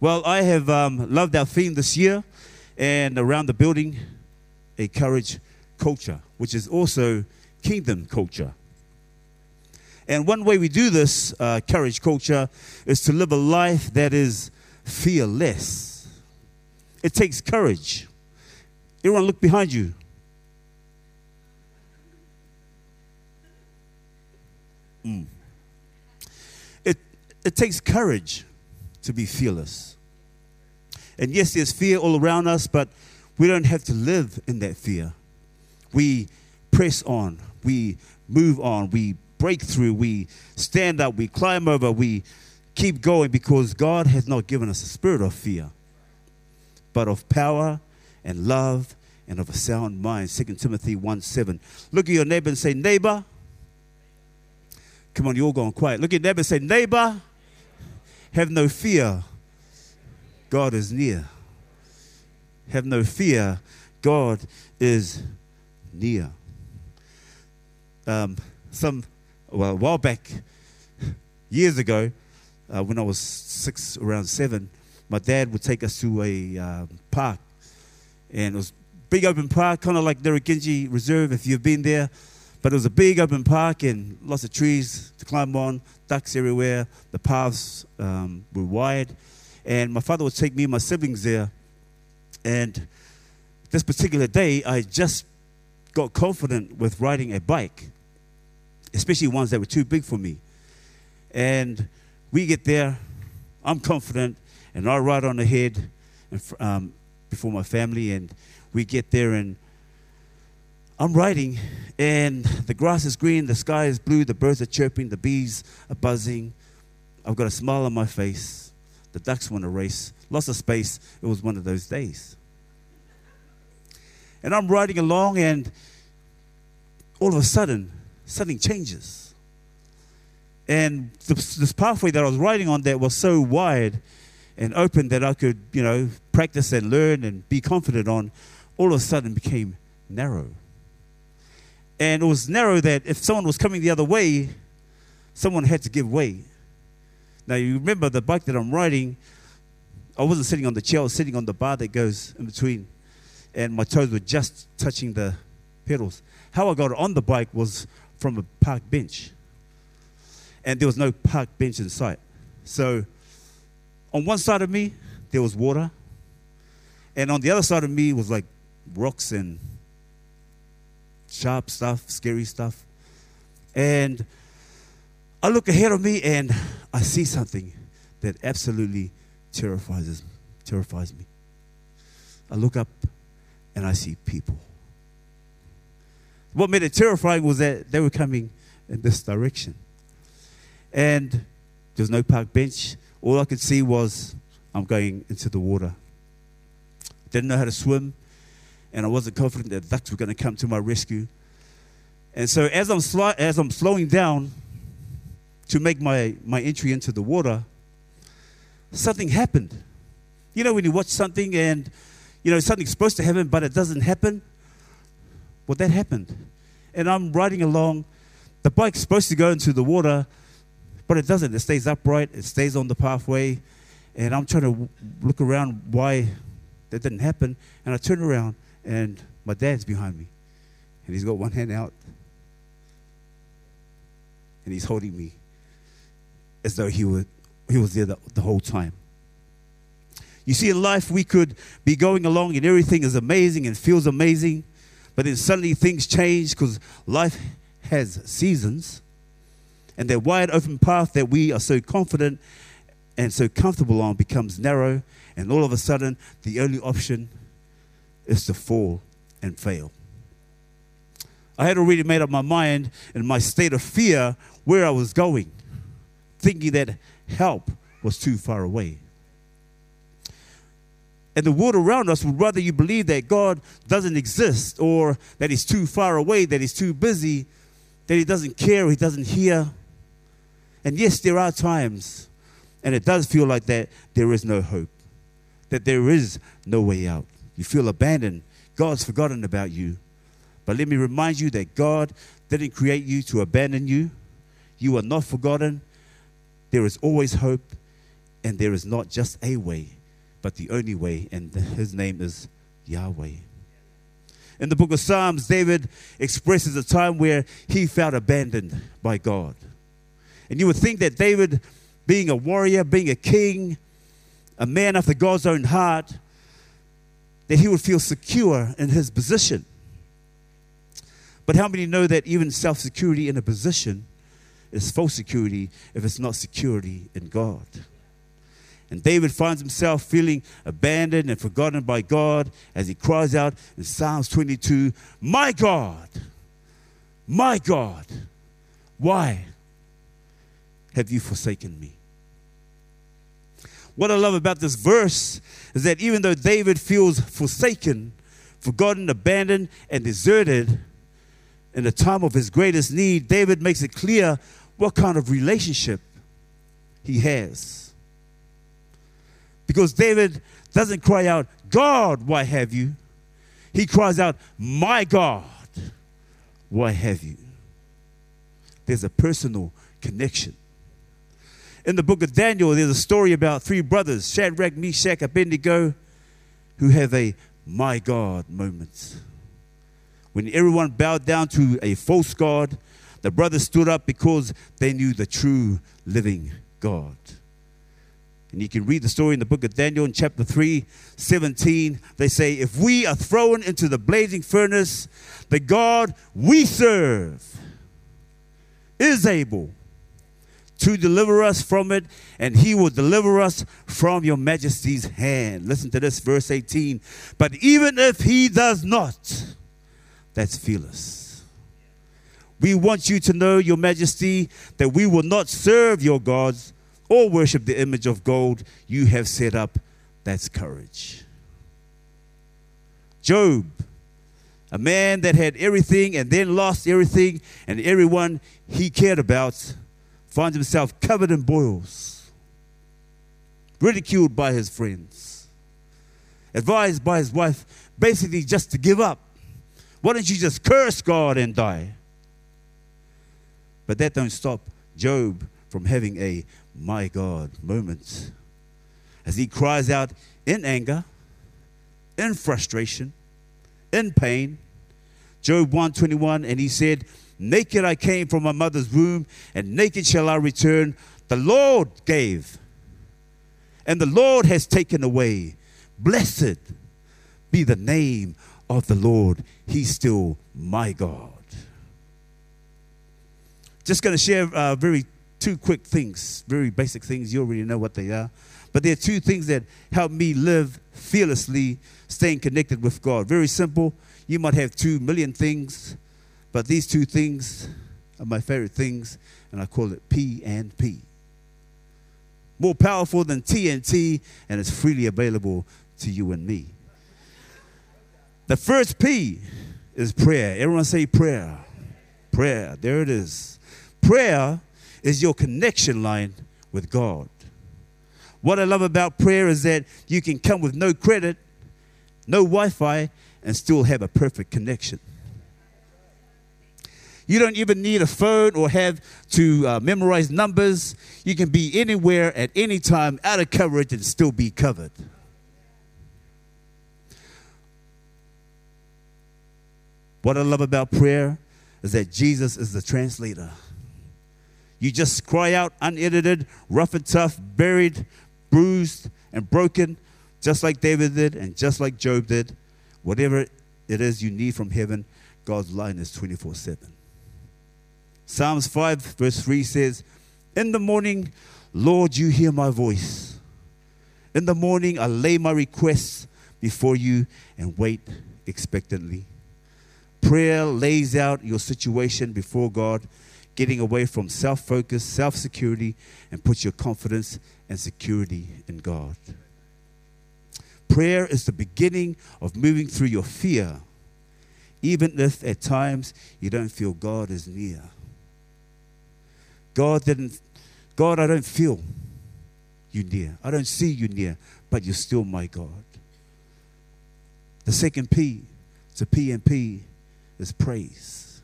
Well, I have um, loved our theme this year and around the building, a courage culture, which is also kingdom culture. And one way we do this uh, courage culture is to live a life that is fearless. It takes courage. Everyone, look behind you. Mm. It, it takes courage to be fearless. And yes, there's fear all around us, but we don't have to live in that fear. We press on, we move on, we break through, we stand up, we climb over, we keep going because God has not given us a spirit of fear, but of power and love and of a sound mind. 2 Timothy 1 7. Look at your neighbor and say, Neighbor. Come on, you're all going quiet. Look at your neighbor and say, Neighbor, have no fear. God is near. Have no fear. God is near. Um, some, well, a while back, years ago, uh, when I was six, around seven, my dad would take us to a um, park. And it was big open park, kind of like Naraginji Reserve, if you've been there. But it was a big open park and lots of trees to climb on, ducks everywhere. The paths um, were wide. And my father would take me and my siblings there. And this particular day, I just got confident with riding a bike, especially ones that were too big for me. And we get there, I'm confident, and I ride on ahead um, before my family, and we get there, and I'm riding, and the grass is green, the sky is blue, the birds are chirping, the bees are buzzing. I've got a smile on my face. The ducks want to race. Lots of space. It was one of those days. And I'm riding along, and all of a sudden, something changes. And this, this pathway that I was riding on that was so wide and open that I could, you know, practice and learn and be confident on, all of a sudden became narrow. And it was narrow that if someone was coming the other way, someone had to give way. Now, you remember the bike that I'm riding, I wasn't sitting on the chair, I was sitting on the bar that goes in between. And my toes were just touching the pedals. How I got on the bike was from a park bench and there was no park bench in sight. So on one side of me, there was water, and on the other side of me was like rocks and sharp stuff, scary stuff. And I look ahead of me and I see something that absolutely terrifies, terrifies me. I look up and I see people. What made it terrifying was that they were coming in this direction and there was no park bench. All I could see was I'm going into the water. Didn't know how to swim, and I wasn't confident that ducks were going to come to my rescue. And so as I'm, sli- as I'm slowing down to make my, my entry into the water, something happened. You know, when you watch something and, you know, something's supposed to happen, but it doesn't happen? Well, that happened. And I'm riding along. The bike's supposed to go into the water, but it doesn't. It stays upright, it stays on the pathway. And I'm trying to look around why that didn't happen. And I turn around, and my dad's behind me. And he's got one hand out, and he's holding me as though he, would, he was there the, the whole time. You see, in life, we could be going along and everything is amazing and feels amazing, but then suddenly things change because life has seasons and that wide open path that we are so confident and so comfortable on becomes narrow, and all of a sudden, the only option is to fall and fail. I had already made up my mind in my state of fear where I was going, thinking that help was too far away. And the world around us would rather you believe that God doesn't exist or that He's too far away, that He's too busy, that He doesn't care, He doesn't hear, and yes, there are times, and it does feel like that there is no hope, that there is no way out. You feel abandoned. God's forgotten about you. But let me remind you that God didn't create you to abandon you. You are not forgotten. There is always hope, And there is not just a way, but the only way, and his name is Yahweh. In the book of Psalms, David expresses a time where he felt abandoned by God. And you would think that David, being a warrior, being a king, a man after God's own heart, that he would feel secure in his position. But how many know that even self security in a position is false security if it's not security in God? And David finds himself feeling abandoned and forgotten by God as he cries out in Psalms 22 My God, my God, why have you forsaken me? What I love about this verse is that even though David feels forsaken, forgotten, abandoned, and deserted in the time of his greatest need, David makes it clear what kind of relationship he has. Because David doesn't cry out, God, why have you? He cries out, My God, why have you? There's a personal connection. In the book of Daniel, there's a story about three brothers, Shadrach, Meshach, Abednego, who have a my God moment. When everyone bowed down to a false God, the brothers stood up because they knew the true living God. And you can read the story in the book of Daniel in chapter 3, 17. They say, If we are thrown into the blazing furnace, the God we serve is able to deliver us from it, and he will deliver us from your majesty's hand. Listen to this, verse 18. But even if he does not, that's fearless. We want you to know, your majesty, that we will not serve your gods or worship the image of gold you have set up. That's courage. Job, a man that had everything and then lost everything and everyone he cared about, finds himself covered in boils, ridiculed by his friends, advised by his wife basically just to give up. Why don't you just curse God and die? But that don't stop Job from having a my God moment as he cries out in anger, in frustration, in pain. Job 121, and he said, Naked I came from my mother's womb, and naked shall I return. The Lord gave, and the Lord has taken away. Blessed be the name of the Lord. He's still my God. Just going to share uh, very two quick things, very basic things. You already know what they are. But there are two things that help me live fearlessly, staying connected with God. Very simple. You might have two million things, but these two things are my favorite things, and I call it P and P. More powerful than TNT, and it's freely available to you and me. The first P is prayer. Everyone say prayer. Prayer. There it is. Prayer is your connection line with God. What I love about prayer is that you can come with no credit, no Wi Fi, and still have a perfect connection. You don't even need a phone or have to uh, memorize numbers. You can be anywhere at any time, out of coverage, and still be covered. What I love about prayer is that Jesus is the translator. You just cry out unedited, rough and tough, buried, bruised, and broken, just like David did and just like Job did. Whatever it is you need from heaven, God's line is 24 7. Psalms 5, verse 3 says, In the morning, Lord, you hear my voice. In the morning, I lay my requests before you and wait expectantly. Prayer lays out your situation before God getting away from self focus, self security, and put your confidence and security in God. Prayer is the beginning of moving through your fear, even if at times you don't feel God is near. God didn't, God, I don't feel you near. I don't see you near, but you're still my God. The second P to P and P is praise.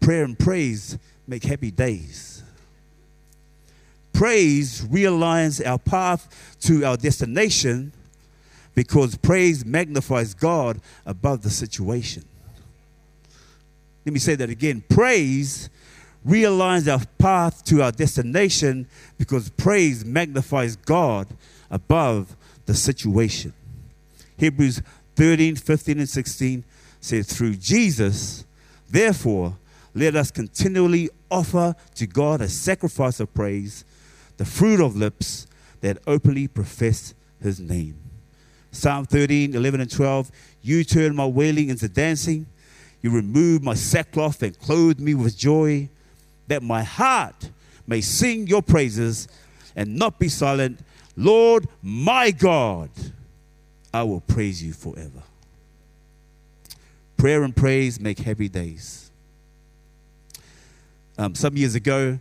Prayer and praise make happy days. praise realigns our path to our destination because praise magnifies God above the situation. Let me say that again. Praise realigns our path to our destination because praise magnifies God above the situation. Hebrews 13, 15, and 16 says, Through Jesus, therefore, let us continually offer to God a sacrifice of praise, the fruit of lips that openly profess his name. Psalm 13, 11, and 12 You turn my wailing into dancing. You remove my sackcloth and clothe me with joy, that my heart may sing your praises and not be silent. Lord, my God, I will praise you forever. Prayer and praise make happy days. Um, some years ago,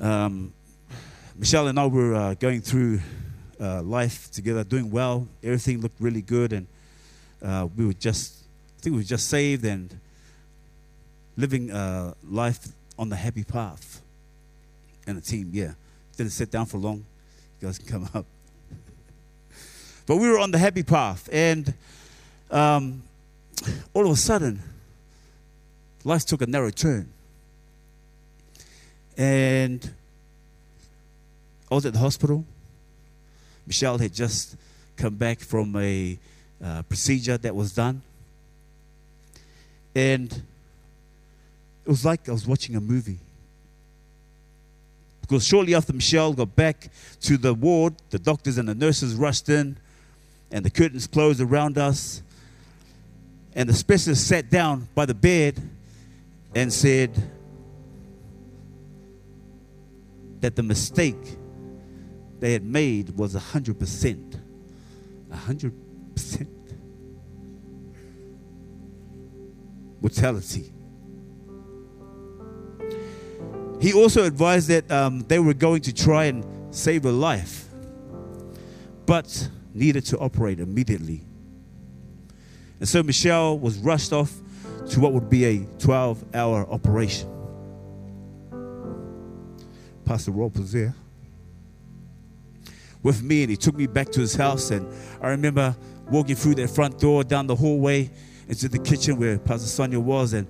um, Michelle and I were uh, going through uh, life together, doing well. Everything looked really good, and uh, we were just, I think we were just saved and living uh, life on the happy path. And a team, yeah. Didn't sit down for long. You guys can come up. but we were on the happy path, and um, all of a sudden, life took a narrow turn. And I was at the hospital. Michelle had just come back from a uh, procedure that was done. And it was like I was watching a movie. Because shortly after Michelle got back to the ward, the doctors and the nurses rushed in, and the curtains closed around us. And the specialist sat down by the bed and said that the mistake they had made was 100%. 100% mortality. He also advised that um, they were going to try and save her life, but needed to operate immediately. And so Michelle was rushed off to what would be a 12 hour operation. Pastor Rob was there with me and he took me back to his house. And I remember walking through that front door, down the hallway, into the kitchen where Pastor Sonia was, and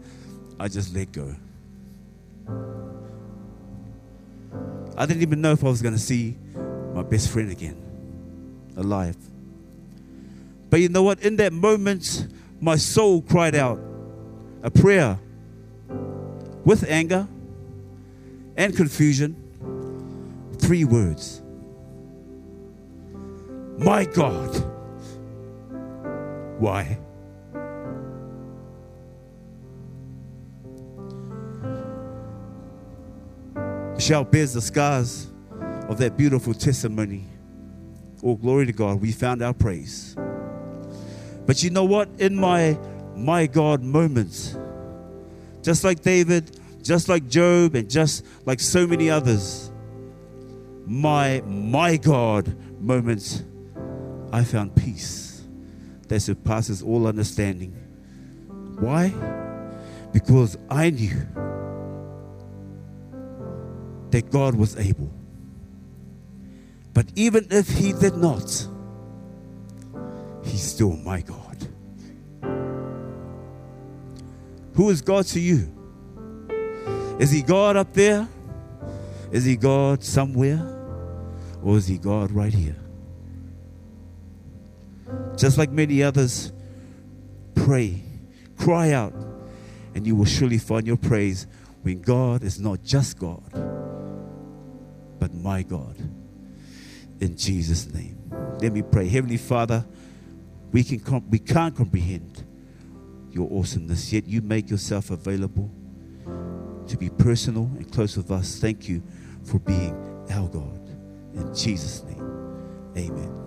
I just let go. I didn't even know if I was going to see my best friend again, alive. But you know what? In that moment, my soul cried out a prayer with anger and confusion. Three words My God. Why? Michelle bear the scars of that beautiful testimony. Oh, glory to God, we found our praise. But you know what? In my my God moments, just like David, just like Job, and just like so many others, my my God moments, I found peace that surpasses all understanding. Why? Because I knew that God was able. But even if He did not, He's still my God. Who is God to you? Is He God up there? Is He God somewhere? Or is He God right here? Just like many others, pray, cry out, and you will surely find your praise when God is not just God, but my God. In Jesus' name. Let me pray. Heavenly Father, we, can comp- we can't comprehend your awesomeness, yet you make yourself available to be personal and close with us. Thank you for being our God. In Jesus' name, amen.